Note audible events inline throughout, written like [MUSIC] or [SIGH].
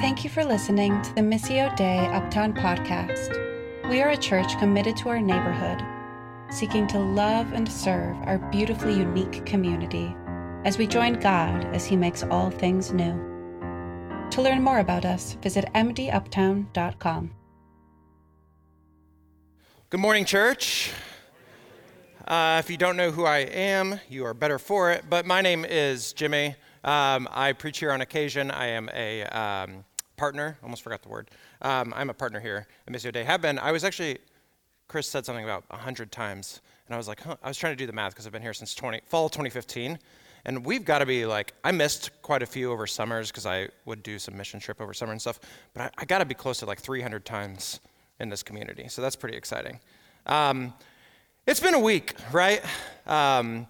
Thank you for listening to the Missio Dei Uptown podcast. We are a church committed to our neighborhood, seeking to love and serve our beautifully unique community as we join God as He makes all things new. To learn more about us, visit mduptown.com. Good morning, church. Uh, if you don't know who I am, you are better for it. But my name is Jimmy. Um, I preach here on occasion. I am a um, partner. Almost forgot the word. Um, I'm a partner here at Missio Dei. Have been. I was actually. Chris said something about 100 times, and I was like, huh. I was trying to do the math because I've been here since 20, fall 2015, and we've got to be like, I missed quite a few over summers because I would do some mission trip over summer and stuff, but I, I got to be close to like 300 times in this community, so that's pretty exciting. Um, it's been a week, right? Um,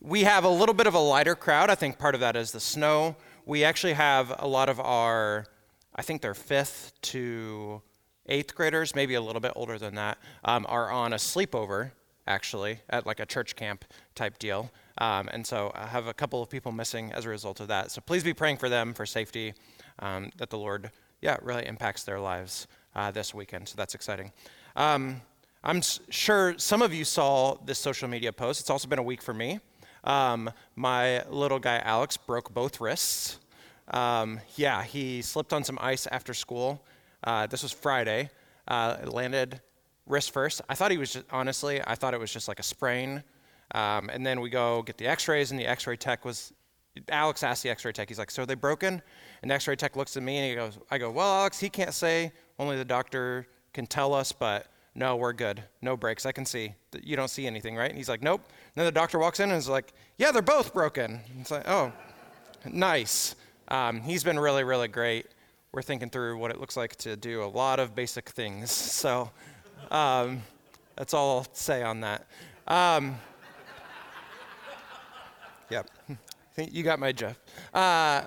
we have a little bit of a lighter crowd. I think part of that is the snow. We actually have a lot of our, I think they're fifth to eighth graders, maybe a little bit older than that, um, are on a sleepover, actually, at like a church camp type deal. Um, and so I have a couple of people missing as a result of that. So please be praying for them for safety, um, that the Lord, yeah, really impacts their lives uh, this weekend. So that's exciting. Um, I'm sure some of you saw this social media post. It's also been a week for me. Um, my little guy Alex broke both wrists. Um, yeah, he slipped on some ice after school. Uh, this was Friday. Uh, landed wrist first. I thought he was just, honestly, I thought it was just like a sprain. Um, and then we go get the x rays, and the x ray tech was, Alex asked the x ray tech, he's like, So are they broken? And the x ray tech looks at me and he goes, I go, Well, Alex, he can't say, only the doctor can tell us, but no, we're good. No breaks. I can see. You don't see anything, right? And he's like, Nope. And then the doctor walks in and is like, Yeah, they're both broken. It's like, Oh, nice. Um, he's been really, really great. We're thinking through what it looks like to do a lot of basic things. [LAUGHS] So um, that's all I'll say on that. Um, yep. [LAUGHS] I think you got my Jeff. Uh,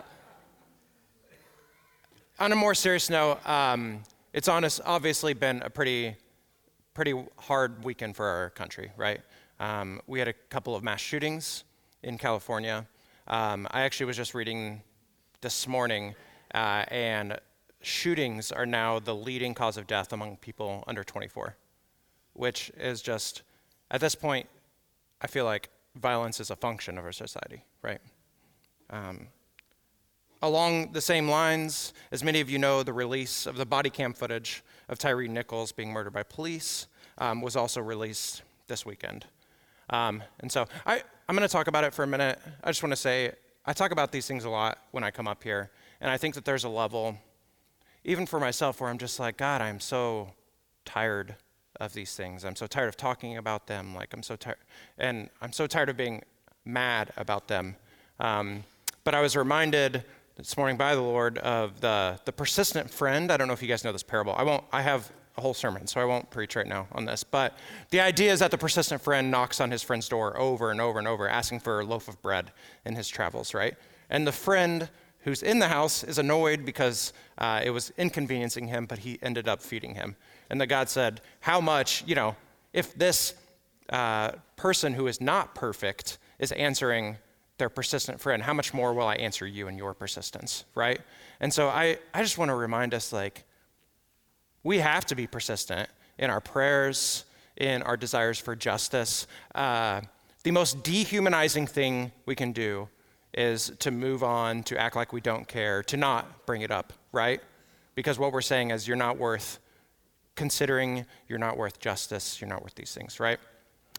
on a more serious note, um, it's honest, obviously been a pretty pretty hard weekend for our country, right? Um, we had a couple of mass shootings in California. Um, I actually was just reading this morning, uh, and shootings are now the leading cause of death among people under 24, which is just, at this point, I feel like violence is a function of our society, right? Um, along the same lines, as many of you know, the release of the body cam footage of Tyre Nichols being murdered by police um, was also released this weekend. Um, and so I, I'm going to talk about it for a minute. I just want to say I talk about these things a lot when I come up here. And I think that there's a level, even for myself, where I'm just like, God, I'm so tired of these things. I'm so tired of talking about them. Like, I'm so tired. And I'm so tired of being mad about them. Um, but I was reminded this morning by the Lord of the, the persistent friend. I don't know if you guys know this parable. I won't, I have a whole sermon, so I won't preach right now on this. But the idea is that the persistent friend knocks on his friend's door over and over and over, asking for a loaf of bread in his travels, right? And the friend who's in the house is annoyed because uh, it was inconveniencing him, but he ended up feeding him. And the God said, How much, you know, if this uh, person who is not perfect is answering their persistent friend, how much more will I answer you in your persistence, right? And so I, I just want to remind us like, we have to be persistent in our prayers, in our desires for justice. Uh, the most dehumanizing thing we can do is to move on, to act like we don't care, to not bring it up, right? Because what we're saying is you're not worth considering, you're not worth justice, you're not worth these things, right?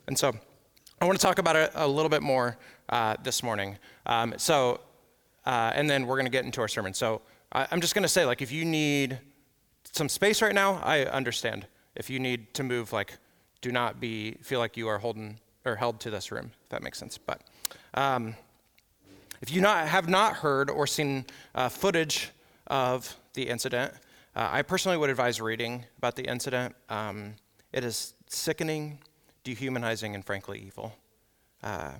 And so I want to talk about it a little bit more uh, this morning. Um, so, uh, and then we're going to get into our sermon. So I, I'm just going to say, like, if you need some space right now, I understand. If you need to move, like, do not be feel like you are holding or held to this room. If that makes sense. But um, if you not, have not heard or seen uh, footage of the incident, uh, I personally would advise reading about the incident. Um, it is sickening dehumanizing, and frankly evil. Uh,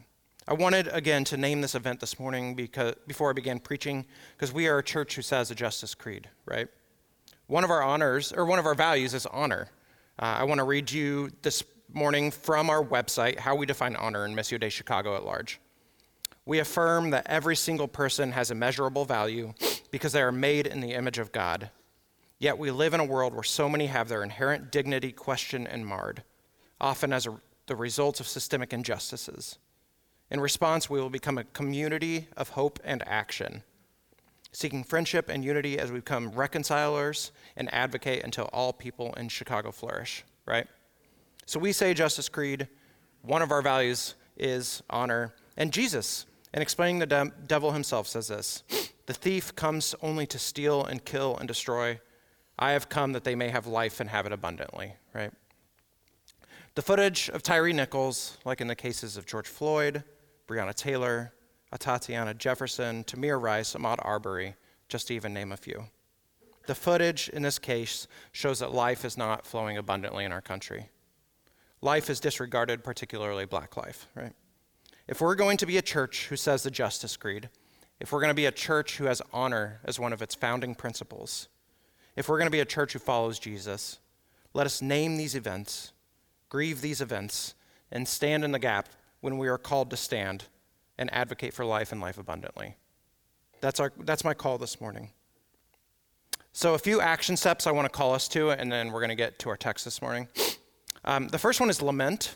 I wanted, again, to name this event this morning because, before I began preaching, because we are a church who says a justice creed, right? One of our honors, or one of our values, is honor. Uh, I want to read you this morning from our website how we define honor in Missio Dei Chicago at large. We affirm that every single person has immeasurable value because they are made in the image of God. Yet we live in a world where so many have their inherent dignity questioned and marred, often as a, the result of systemic injustices. In response, we will become a community of hope and action, seeking friendship and unity as we become reconcilers and advocate until all people in Chicago flourish, right? So we say Justice Creed, one of our values is honor. And Jesus, in explaining the de- devil himself, says this The thief comes only to steal and kill and destroy. I have come that they may have life and have it abundantly, right? The footage of Tyre Nichols, like in the cases of George Floyd, Breonna Taylor, Atatiana Jefferson, Tamir Rice, Ahmaud Arbery, just to even name a few. The footage in this case shows that life is not flowing abundantly in our country. Life is disregarded, particularly black life, right? If we're going to be a church who says the Justice Creed, if we're going to be a church who has honor as one of its founding principles, if we're going to be a church who follows Jesus, let us name these events, grieve these events, and stand in the gap when we are called to stand and advocate for life and life abundantly. That's, our, that's my call this morning. So, a few action steps I want to call us to, and then we're going to get to our text this morning. Um, the first one is lament.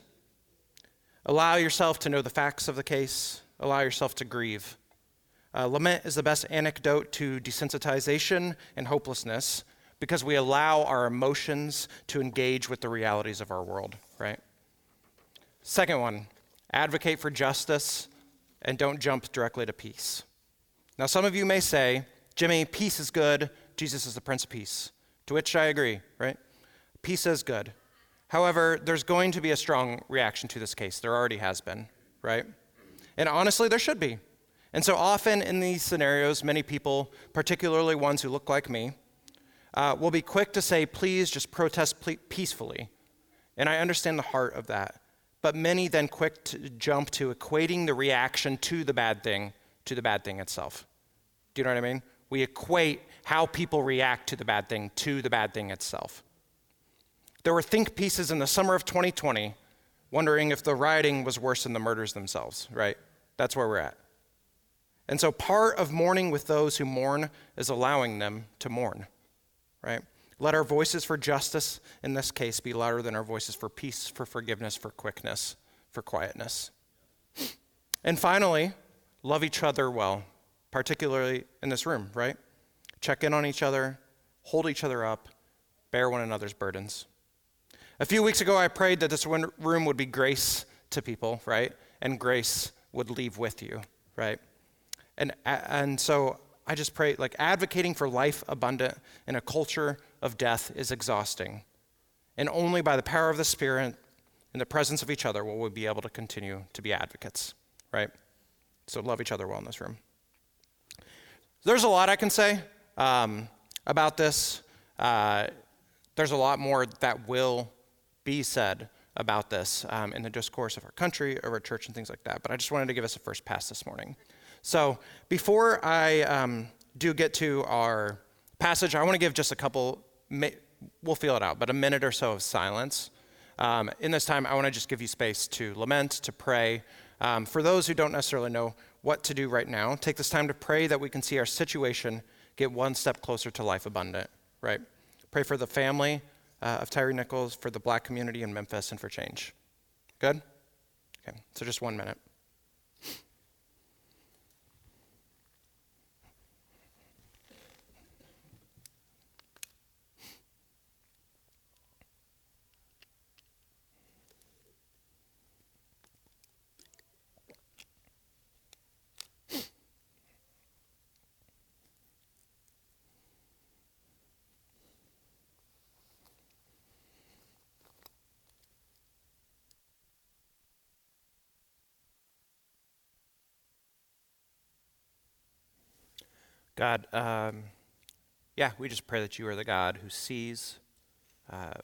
Allow yourself to know the facts of the case, allow yourself to grieve. Uh, lament is the best antidote to desensitization and hopelessness because we allow our emotions to engage with the realities of our world, right? Second one, advocate for justice and don't jump directly to peace. Now, some of you may say, Jimmy, peace is good. Jesus is the Prince of Peace. To which I agree, right? Peace is good. However, there's going to be a strong reaction to this case. There already has been, right? And honestly, there should be. And so often in these scenarios, many people, particularly ones who look like me, uh, will be quick to say, please just protest peacefully. And I understand the heart of that but many then quick to jump to equating the reaction to the bad thing to the bad thing itself. Do you know what I mean? We equate how people react to the bad thing to the bad thing itself. There were think pieces in the summer of 2020 wondering if the rioting was worse than the murders themselves, right? That's where we're at. And so part of mourning with those who mourn is allowing them to mourn, right? Let our voices for justice in this case be louder than our voices for peace, for forgiveness, for quickness, for quietness. And finally, love each other well, particularly in this room, right? Check in on each other, hold each other up, bear one another's burdens. A few weeks ago, I prayed that this room would be grace to people, right? And grace would leave with you, right? And, and so I just pray, like advocating for life abundant in a culture of death is exhausting. And only by the power of the Spirit and the presence of each other will we be able to continue to be advocates, right? So love each other well in this room. There's a lot I can say um, about this. Uh, there's a lot more that will be said about this um, in the discourse of our country, of our church, and things like that. But I just wanted to give us a first pass this morning. So before I um, do get to our passage, I want to give just a couple we'll feel it out, but a minute or so of silence. Um, in this time, I want to just give you space to lament, to pray. Um, for those who don't necessarily know what to do right now, take this time to pray that we can see our situation get one step closer to life abundant, right? Pray for the family uh, of Tyre Nichols, for the black community in Memphis, and for change. Good? Okay, so just one minute. God, um, yeah, we just pray that you are the God who sees. Uh,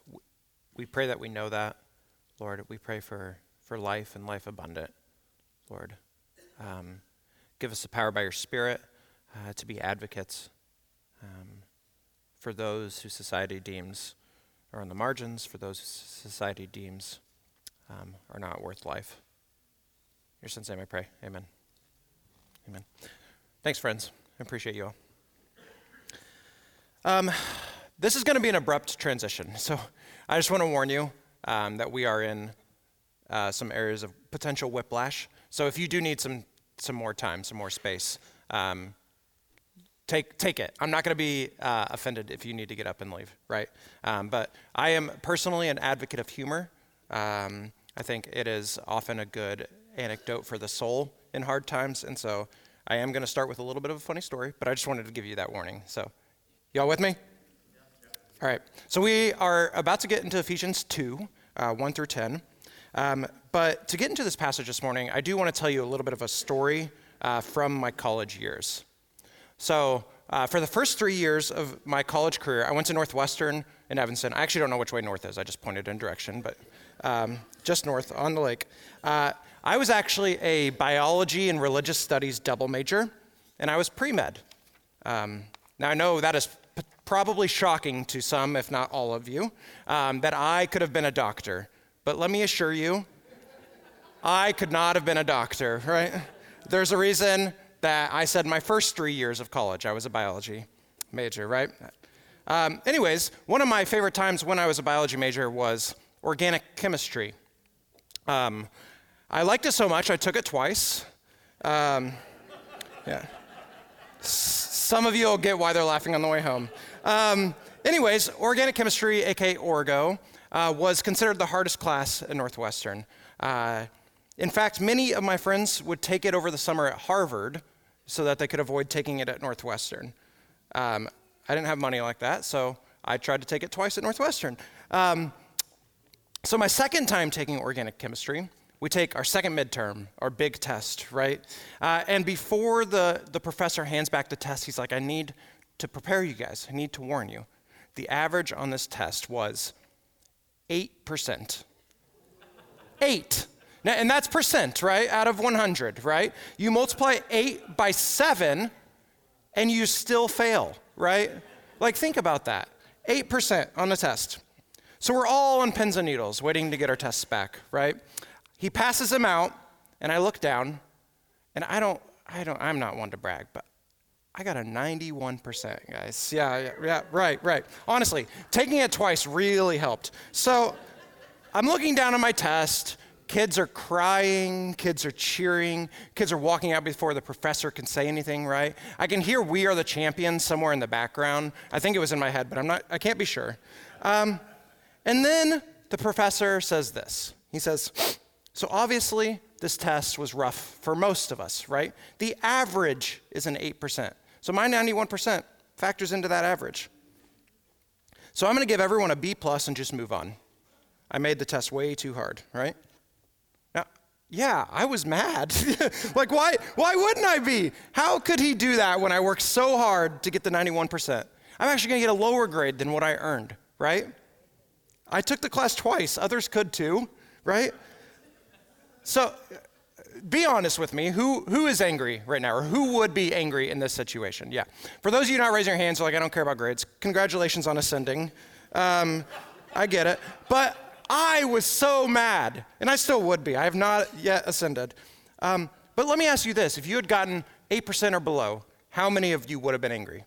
we pray that we know that, Lord. We pray for, for life and life abundant, Lord. Um, give us the power by your Spirit uh, to be advocates um, for those who society deems are on the margins, for those who society deems um, are not worth life. In your son's name I pray. Amen. Amen. Thanks, friends. I appreciate you all. Um, this is going to be an abrupt transition. So I just want to warn you um, that we are in uh, some areas of potential whiplash. So if you do need some, some more time, some more space, um, take, take it. I'm not going to be uh, offended if you need to get up and leave, right? Um, but I am personally an advocate of humor. Um, I think it is often a good anecdote for the soul in hard times. And so I am going to start with a little bit of a funny story, but I just wanted to give you that warning. So, y'all with me? All right. So we are about to get into Ephesians 2, uh, 1 through 10. Um, but to get into this passage this morning, I do want to tell you a little bit of a story uh, from my college years. So, uh, for the first three years of my college career, I went to Northwestern in Evanston. I actually don't know which way north is, I just pointed in direction, but um, just north on the lake. Uh, I was actually a biology and religious studies double major, and I was pre med. Um, now, I know that is p- probably shocking to some, if not all of you, um, that I could have been a doctor. But let me assure you, I could not have been a doctor, right? There's a reason that I said my first three years of college, I was a biology major, right? Um, anyways, one of my favorite times when I was a biology major was organic chemistry. Um, I liked it so much, I took it twice. Um, yeah. Some of you will get why they're laughing on the way home. Um, anyways, organic chemistry, aka Orgo, uh, was considered the hardest class at Northwestern. Uh, in fact, many of my friends would take it over the summer at Harvard so that they could avoid taking it at Northwestern. Um, I didn't have money like that, so I tried to take it twice at Northwestern. Um, so, my second time taking organic chemistry, we take our second midterm, our big test, right? Uh, and before the, the professor hands back the test, he's like, I need to prepare you guys, I need to warn you. The average on this test was 8%. Eight. Now, and that's percent, right? Out of 100, right? You multiply eight by seven and you still fail, right? Like, think about that 8% on the test. So we're all on pins and needles waiting to get our tests back, right? He passes them out, and I look down, and I don't, I don't, I'm not one to brag, but I got a 91%, guys. Yeah, yeah, yeah, right, right. Honestly, taking it twice really helped. So I'm looking down at my test. Kids are crying, kids are cheering, kids are walking out before the professor can say anything, right? I can hear We Are the Champions somewhere in the background. I think it was in my head, but I'm not, I can't be sure. Um, and then the professor says this. He says, So obviously, this test was rough for most of us, right? The average is an 8%. So my 91% factors into that average. So I'm going to give everyone a B plus and just move on. I made the test way too hard, right? Now, yeah, I was mad. [LAUGHS] like, why, why wouldn't I be? How could he do that when I worked so hard to get the 91%? I'm actually going to get a lower grade than what I earned, right? I took the class twice. Others could too, right? So be honest with me. Who, who is angry right now, or who would be angry in this situation? Yeah. For those of you not raising your hands, are like, I don't care about grades, congratulations on ascending. Um, I get it. But I was so mad, and I still would be. I have not yet ascended. Um, but let me ask you this if you had gotten 8% or below, how many of you would have been angry?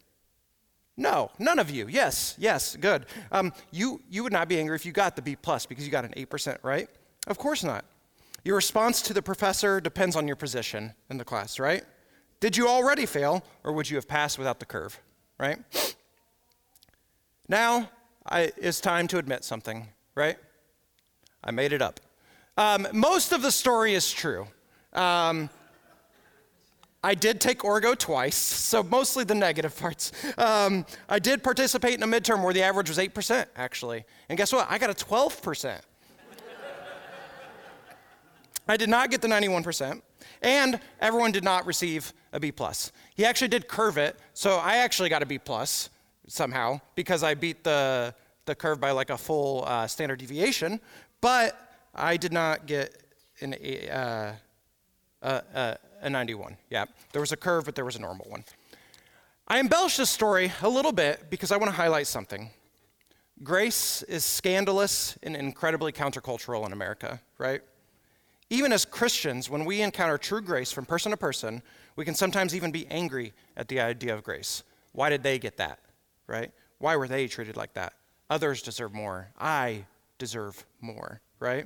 No, none of you. Yes, yes, good. Um, you, you would not be angry if you got the B plus because you got an 8%, right? Of course not. Your response to the professor depends on your position in the class, right? Did you already fail, or would you have passed without the curve, right? Now, I, it's time to admit something, right? I made it up. Um, most of the story is true. Um, I did take Orgo twice, so mostly the negative parts. Um, I did participate in a midterm where the average was 8%, actually. And guess what? I got a 12%. I did not get the 91%, and everyone did not receive a B plus. He actually did curve it, so I actually got a B plus somehow because I beat the the curve by like a full uh, standard deviation, but I did not get an uh, a, a 91. Yeah, there was a curve, but there was a normal one. I embellish this story a little bit because I want to highlight something. Grace is scandalous and incredibly countercultural in America, right? Even as Christians, when we encounter true grace from person to person, we can sometimes even be angry at the idea of grace. Why did they get that, right? Why were they treated like that? Others deserve more. I deserve more, right?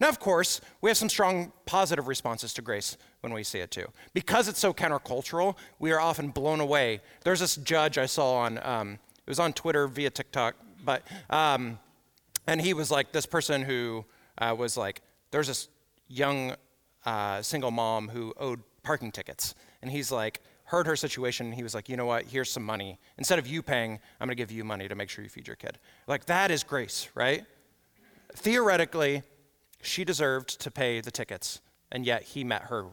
Now, of course, we have some strong positive responses to grace when we see it too. Because it's so countercultural, we are often blown away. There's this judge I saw on, um, it was on Twitter via TikTok, but, um, and he was like this person who uh, was like, there's this young uh, single mom who owed parking tickets. And he's like, heard her situation. He was like, you know what? Here's some money. Instead of you paying, I'm going to give you money to make sure you feed your kid. Like, that is grace, right? Theoretically, she deserved to pay the tickets, and yet he met her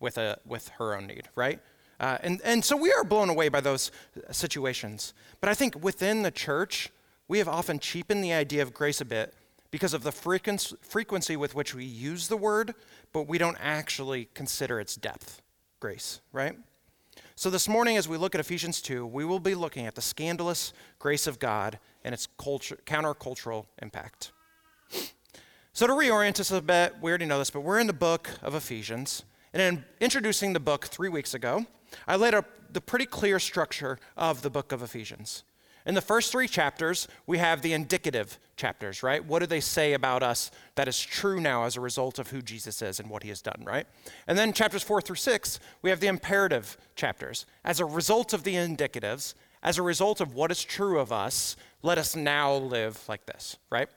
with, a, with her own need, right? Uh, and, and so we are blown away by those situations. But I think within the church, we have often cheapened the idea of grace a bit because of the frequency with which we use the word, but we don't actually consider its depth, grace, right? So this morning, as we look at Ephesians 2, we will be looking at the scandalous grace of God and its culture, countercultural impact. So, to reorient us a bit, we already know this, but we're in the book of Ephesians. And in introducing the book three weeks ago, I laid out the pretty clear structure of the book of Ephesians. In the first three chapters, we have the indicative chapters, right? What do they say about us that is true now as a result of who Jesus is and what he has done, right? And then chapters four through six, we have the imperative chapters. As a result of the indicatives, as a result of what is true of us, let us now live like this, right?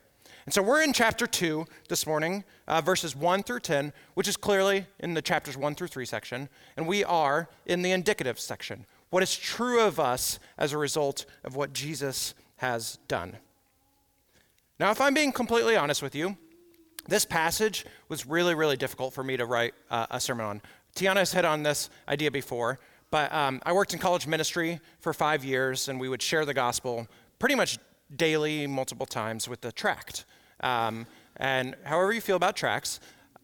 And so we're in chapter 2 this morning, uh, verses 1 through 10, which is clearly in the chapters 1 through 3 section. And we are in the indicative section. What is true of us as a result of what Jesus has done. Now, if I'm being completely honest with you, this passage was really, really difficult for me to write uh, a sermon on. Tiana has hit on this idea before, but um, I worked in college ministry for five years, and we would share the gospel pretty much daily, multiple times with the tract. Um, and however you feel about tracts,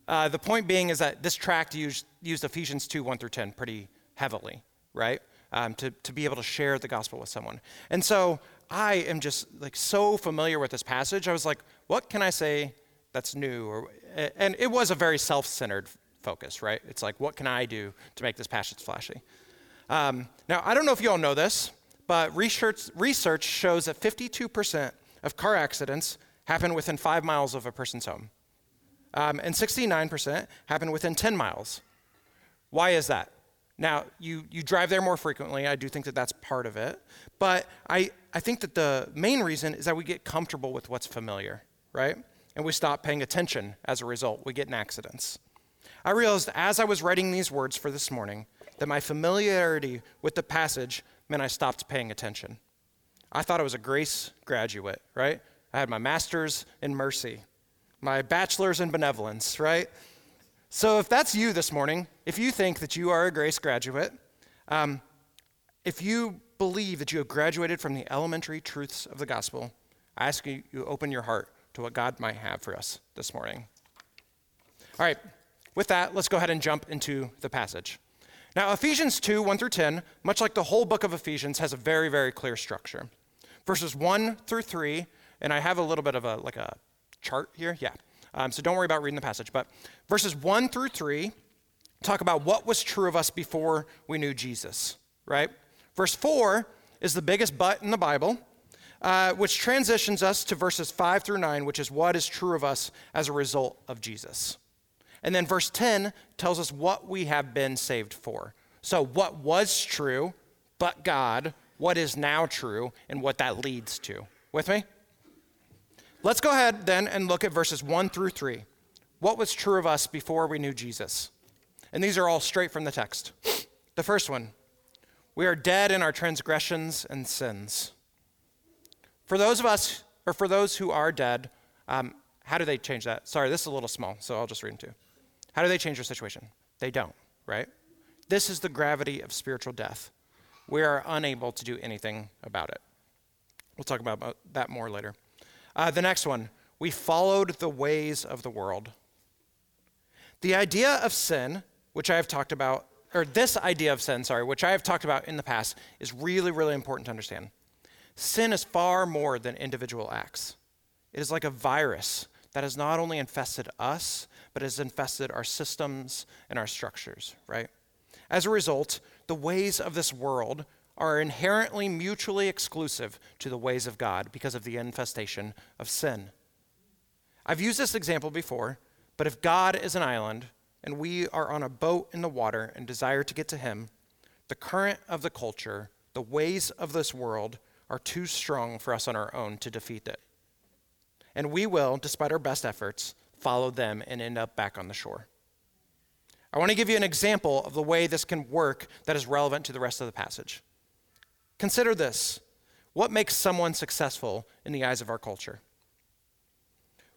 uh, the point being is that this tract used, used Ephesians 2 1 through 10 pretty heavily, right? Um, to, to be able to share the gospel with someone. And so I am just like so familiar with this passage. I was like, what can I say that's new? Or, and it was a very self centered focus, right? It's like, what can I do to make this passage flashy? Um, now, I don't know if you all know this, but research, research shows that 52% of car accidents happen within five miles of a person's home. Um, and 69% happen within 10 miles. Why is that? Now, you, you drive there more frequently. I do think that that's part of it. But I, I think that the main reason is that we get comfortable with what's familiar, right? And we stop paying attention as a result. We get in accidents. I realized as I was writing these words for this morning that my familiarity with the passage meant I stopped paying attention. I thought I was a grace graduate, right? I had my master's in mercy, my bachelor's in benevolence, right? So if that's you this morning, if you think that you are a grace graduate, um, if you believe that you have graduated from the elementary truths of the gospel, I ask you, you open your heart to what God might have for us this morning. All right, with that, let's go ahead and jump into the passage. Now, Ephesians 2 1 through 10, much like the whole book of Ephesians, has a very, very clear structure. Verses 1 through 3 and I have a little bit of a like a chart here. Yeah. Um, so don't worry about reading the passage. But verses one through three talk about what was true of us before we knew Jesus. Right. Verse four is the biggest but in the Bible. Uh, which transitions us to verses 5 through 9, which is what is true of us as a result of Jesus. And then verse 10 tells us what we have been saved for. So, what was true, but God, what is now true, and what that leads to. With me? Let's go ahead then and look at verses 1 through 3. What was true of us before we knew Jesus? And these are all straight from the text. The first one we are dead in our transgressions and sins. For those of us, or for those who are dead, um, how do they change that? Sorry, this is a little small, so I'll just read them too. How do they change their situation? They don't, right? This is the gravity of spiritual death. We are unable to do anything about it. We'll talk about that more later. Uh, the next one, we followed the ways of the world. The idea of sin, which I have talked about, or this idea of sin, sorry, which I have talked about in the past, is really, really important to understand. Sin is far more than individual acts. It is like a virus that has not only infested us, but has infested our systems and our structures, right? As a result, the ways of this world are inherently mutually exclusive to the ways of God because of the infestation of sin. I've used this example before, but if God is an island and we are on a boat in the water and desire to get to Him, the current of the culture, the ways of this world, are too strong for us on our own to defeat it. And we will, despite our best efforts, follow them and end up back on the shore. I want to give you an example of the way this can work that is relevant to the rest of the passage. Consider this what makes someone successful in the eyes of our culture?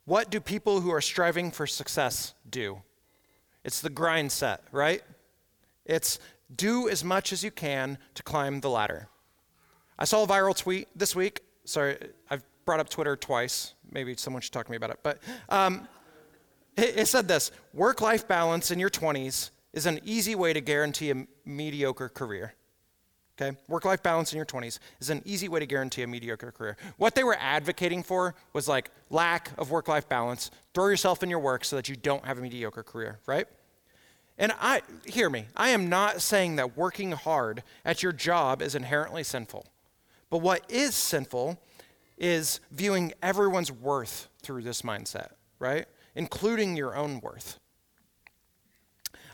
What do people who are striving for success do? It's the grind set, right? It's do as much as you can to climb the ladder. I saw a viral tweet this week. Sorry, I've brought up Twitter twice. Maybe someone should talk to me about it. But um, it, it said this work life balance in your 20s is an easy way to guarantee a mediocre career. Okay? Work life balance in your 20s is an easy way to guarantee a mediocre career. What they were advocating for was like lack of work life balance. Throw yourself in your work so that you don't have a mediocre career, right? And I hear me. I am not saying that working hard at your job is inherently sinful. But what is sinful is viewing everyone's worth through this mindset, right? Including your own worth.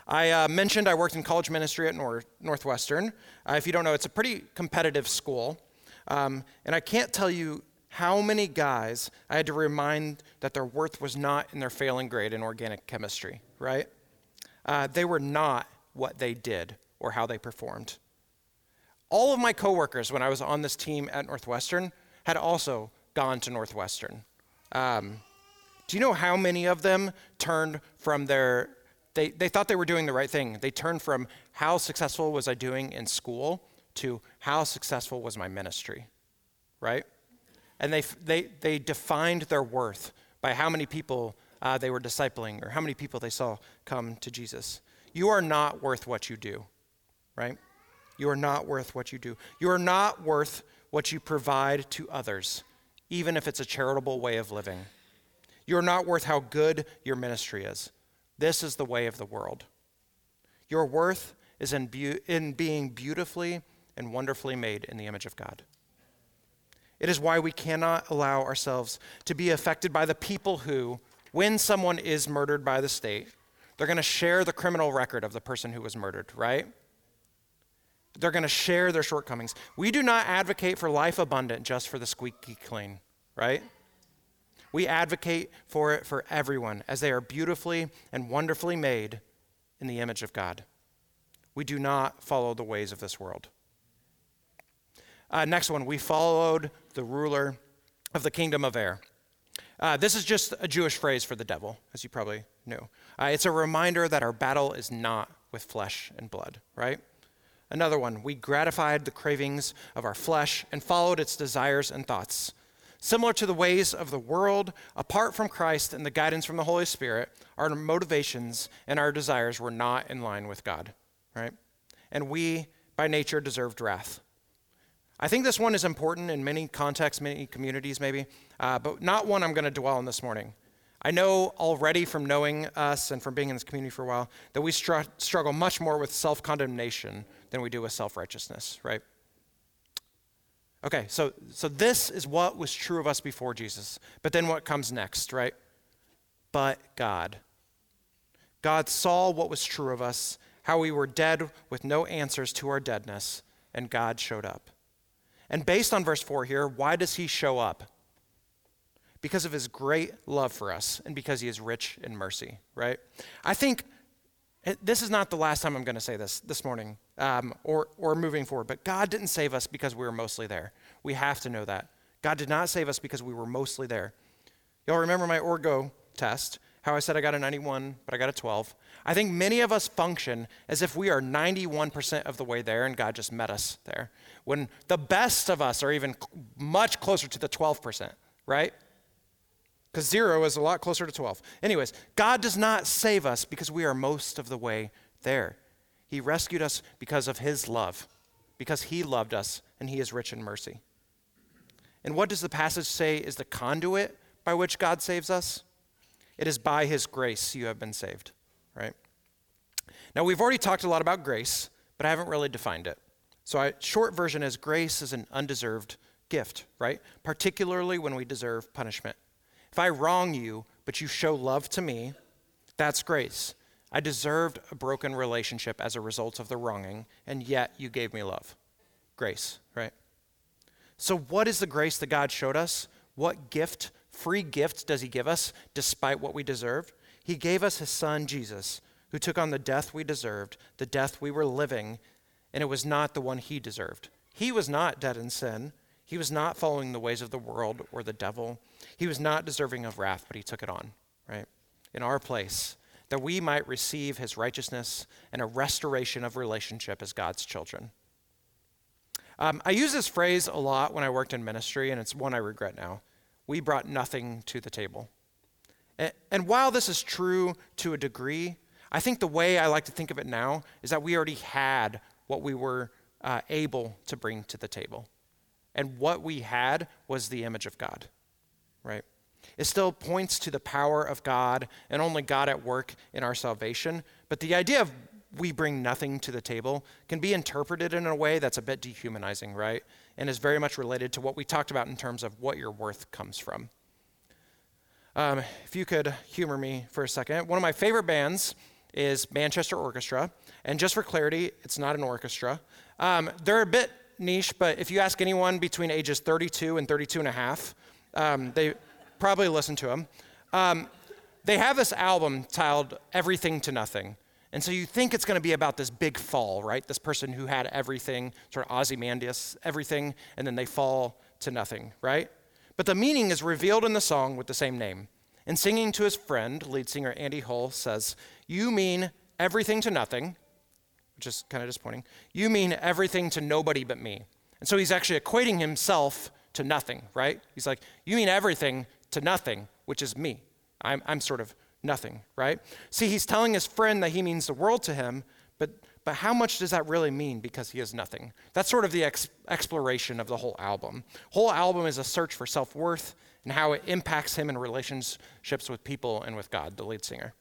I uh, mentioned I worked in college ministry at Nor- Northwestern. Uh, if you don't know, it's a pretty competitive school. Um, and I can't tell you how many guys I had to remind that their worth was not in their failing grade in organic chemistry, right? Uh, they were not what they did or how they performed. All of my coworkers, when I was on this team at Northwestern, had also gone to Northwestern. Um, do you know how many of them turned from their they, they thought they were doing the right thing. They turned from how successful was I doing in school to how successful was my ministry, right? And they, they, they defined their worth by how many people uh, they were discipling or how many people they saw come to Jesus. You are not worth what you do, right? You are not worth what you do. You are not worth what you provide to others, even if it's a charitable way of living. You're not worth how good your ministry is. This is the way of the world. Your worth is in, be- in being beautifully and wonderfully made in the image of God. It is why we cannot allow ourselves to be affected by the people who, when someone is murdered by the state, they're going to share the criminal record of the person who was murdered, right? They're going to share their shortcomings. We do not advocate for life abundant just for the squeaky clean, right? We advocate for it for everyone as they are beautifully and wonderfully made in the image of God. We do not follow the ways of this world. Uh, next one, we followed the ruler of the kingdom of air. Uh, this is just a Jewish phrase for the devil, as you probably knew. Uh, it's a reminder that our battle is not with flesh and blood, right? Another one, we gratified the cravings of our flesh and followed its desires and thoughts. Similar to the ways of the world, apart from Christ and the guidance from the Holy Spirit, our motivations and our desires were not in line with God, right? And we, by nature, deserved wrath. I think this one is important in many contexts, many communities, maybe, uh, but not one I'm going to dwell on this morning. I know already from knowing us and from being in this community for a while that we str- struggle much more with self condemnation than we do with self righteousness, right? Okay, so, so this is what was true of us before Jesus. But then what comes next, right? But God. God saw what was true of us, how we were dead with no answers to our deadness, and God showed up. And based on verse 4 here, why does he show up? Because of his great love for us and because he is rich in mercy, right? I think this is not the last time I'm going to say this this morning um, or, or moving forward, but God didn't save us because we were mostly there. We have to know that. God did not save us because we were mostly there. Y'all remember my Orgo test, how I said I got a 91, but I got a 12. I think many of us function as if we are 91% of the way there and God just met us there. When the best of us are even much closer to the 12%, right? because zero is a lot closer to 12. Anyways, God does not save us because we are most of the way there. He rescued us because of His love, because He loved us and He is rich in mercy. And what does the passage say is the conduit by which God saves us? It is by His grace you have been saved, right? Now, we've already talked a lot about grace, but I haven't really defined it. So, I, short version is grace is an undeserved gift, right? Particularly when we deserve punishment. If I wrong you, but you show love to me, that's grace. I deserved a broken relationship as a result of the wronging, and yet you gave me love. Grace, right? So, what is the grace that God showed us? What gift, free gift, does He give us despite what we deserved? He gave us His Son, Jesus, who took on the death we deserved, the death we were living, and it was not the one He deserved. He was not dead in sin. He was not following the ways of the world or the devil. He was not deserving of wrath, but He took it on, right? In our place that we might receive his righteousness and a restoration of relationship as God's children. Um, I use this phrase a lot when I worked in ministry, and it's one I regret now. We brought nothing to the table. And, and while this is true to a degree, I think the way I like to think of it now is that we already had what we were uh, able to bring to the table. And what we had was the image of God, right? It still points to the power of God and only God at work in our salvation. But the idea of we bring nothing to the table can be interpreted in a way that's a bit dehumanizing, right? And is very much related to what we talked about in terms of what your worth comes from. Um, if you could humor me for a second, one of my favorite bands is Manchester Orchestra. And just for clarity, it's not an orchestra. Um, they're a bit niche, but if you ask anyone between ages 32 and 32 and a half, um, they probably listen to them. Um, they have this album titled Everything to Nothing. And so you think it's going to be about this big fall, right? This person who had everything, sort of Ozymandias, everything, and then they fall to nothing, right? But the meaning is revealed in the song with the same name. And singing to his friend, lead singer Andy Hull says, You mean everything to nothing, which is kind of disappointing. You mean everything to nobody but me. And so he's actually equating himself to nothing, right? He's like, You mean everything to nothing, which is me. I'm, I'm sort of nothing, right? See, he's telling his friend that he means the world to him, but, but how much does that really mean because he is nothing? That's sort of the ex- exploration of the whole album. Whole album is a search for self worth and how it impacts him in relationships with people and with God, the lead singer.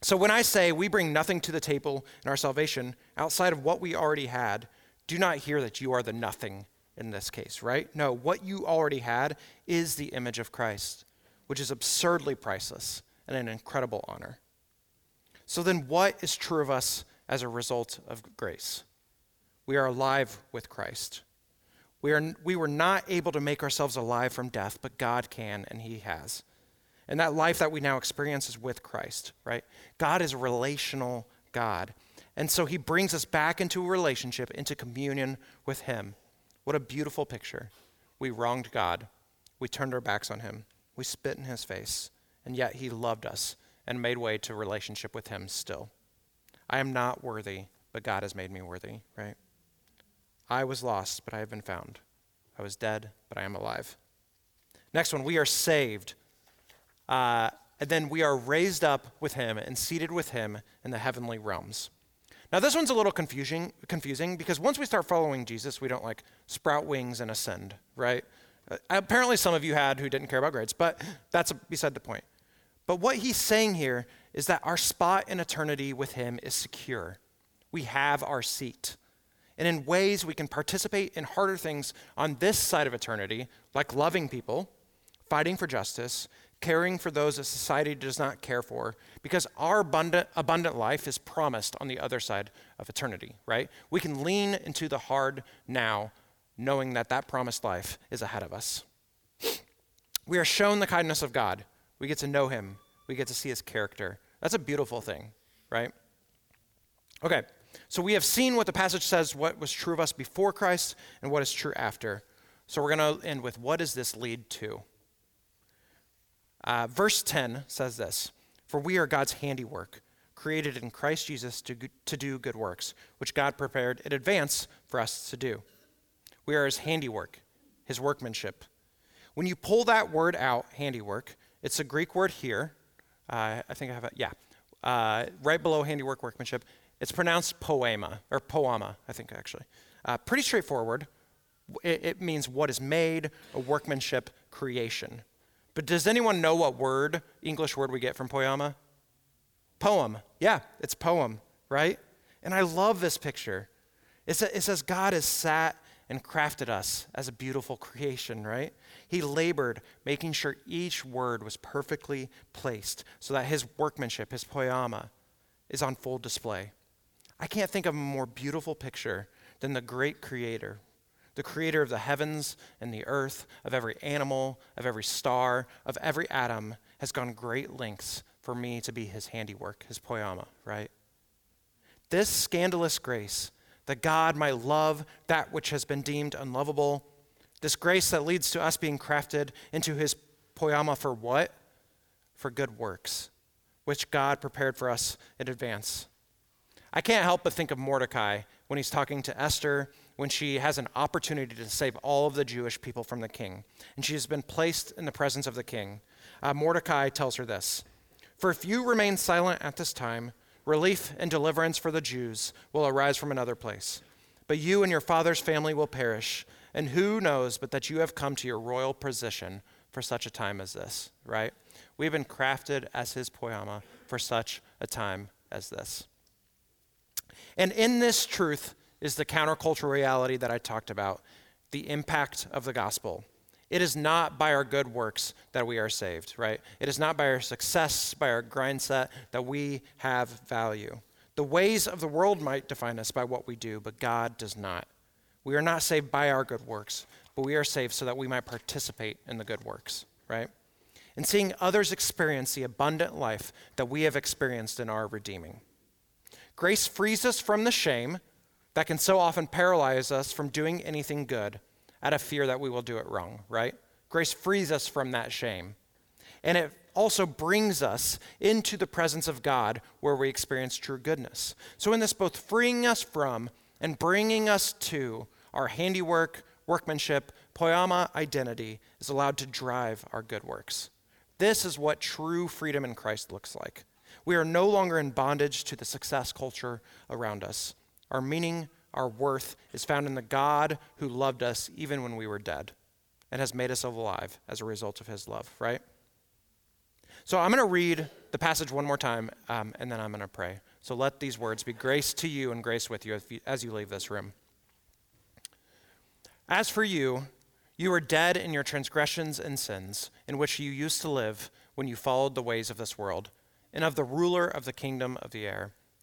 So when I say we bring nothing to the table in our salvation outside of what we already had, do not hear that you are the nothing in this case, right? No, what you already had is the image of Christ, which is absurdly priceless and an incredible honor. So then, what is true of us as a result of grace? We are alive with Christ. We, are, we were not able to make ourselves alive from death, but God can, and He has. And that life that we now experience is with Christ, right? God is a relational God. And so He brings us back into a relationship, into communion with Him. What a beautiful picture. We wronged God. We turned our backs on him. We spit in his face. And yet he loved us and made way to relationship with him still. I am not worthy, but God has made me worthy, right? I was lost, but I have been found. I was dead, but I am alive. Next one, we are saved. Uh, and then we are raised up with him and seated with him in the heavenly realms. Now, this one's a little confusing, confusing because once we start following Jesus, we don't like sprout wings and ascend, right? Uh, apparently, some of you had who didn't care about grades, but that's beside the point. But what he's saying here is that our spot in eternity with him is secure. We have our seat. And in ways we can participate in harder things on this side of eternity, like loving people, fighting for justice, caring for those that society does not care for, because our abundant, abundant life is promised on the other side of eternity, right? We can lean into the hard now, knowing that that promised life is ahead of us. We are shown the kindness of God. We get to know Him, we get to see His character. That's a beautiful thing, right? Okay, so we have seen what the passage says, what was true of us before Christ, and what is true after. So we're going to end with what does this lead to? Uh, verse 10 says this For we are God's handiwork, created in Christ Jesus to, to do good works, which God prepared in advance for us to do. We are his handiwork, his workmanship. When you pull that word out, handiwork, it's a Greek word here. Uh, I think I have it, yeah. Uh, right below handiwork, workmanship. It's pronounced poema, or poama, I think actually. Uh, pretty straightforward. It, it means what is made, a workmanship, creation. But does anyone know what word, English word we get from poema? Poem. Yeah, it's poem, right? And I love this picture. It, it says God has sat and crafted us as a beautiful creation, right? He labored, making sure each word was perfectly placed so that his workmanship, his poiema, is on full display. I can't think of a more beautiful picture than the great creator, the creator of the heavens and the earth, of every animal, of every star, of every atom, has gone great lengths for me to be his handiwork, his poiema, right? This scandalous grace, that God might love that which has been deemed unlovable, this grace that leads to us being crafted into his poiema for what? For good works, which God prepared for us in advance. I can't help but think of Mordecai when he's talking to Esther when she has an opportunity to save all of the Jewish people from the king. And she has been placed in the presence of the king. Uh, Mordecai tells her this For if you remain silent at this time, relief and deliverance for the Jews will arise from another place. But you and your father's family will perish. And who knows but that you have come to your royal position for such a time as this, right? We've been crafted as his poiema for such a time as this. And in this truth is the countercultural reality that I talked about the impact of the gospel. It is not by our good works that we are saved, right? It is not by our success, by our grind set that we have value. The ways of the world might define us by what we do, but God does not. We are not saved by our good works, but we are saved so that we might participate in the good works, right? And seeing others experience the abundant life that we have experienced in our redeeming. Grace frees us from the shame that can so often paralyze us from doing anything good out of fear that we will do it wrong, right? Grace frees us from that shame. And it also brings us into the presence of God where we experience true goodness. So, in this, both freeing us from and bringing us to our handiwork, workmanship, poiema identity is allowed to drive our good works. This is what true freedom in Christ looks like. We are no longer in bondage to the success culture around us. Our meaning, our worth is found in the God who loved us even when we were dead and has made us alive as a result of his love, right? So I'm going to read the passage one more time um, and then I'm going to pray. So let these words be grace to you and grace with you as you leave this room. As for you, you were dead in your transgressions and sins, in which you used to live when you followed the ways of this world, and of the ruler of the kingdom of the air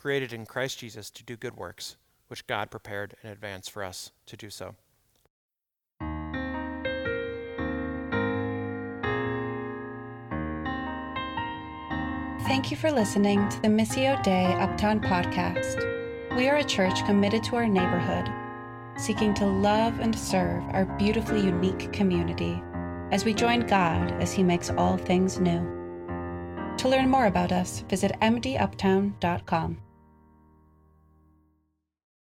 created in Christ Jesus to do good works, which God prepared in advance for us to do so. Thank you for listening to the Missio Dei Uptown podcast. We are a church committed to our neighborhood, seeking to love and serve our beautifully unique community as we join God as He makes all things new. To learn more about us, visit mduptown.com.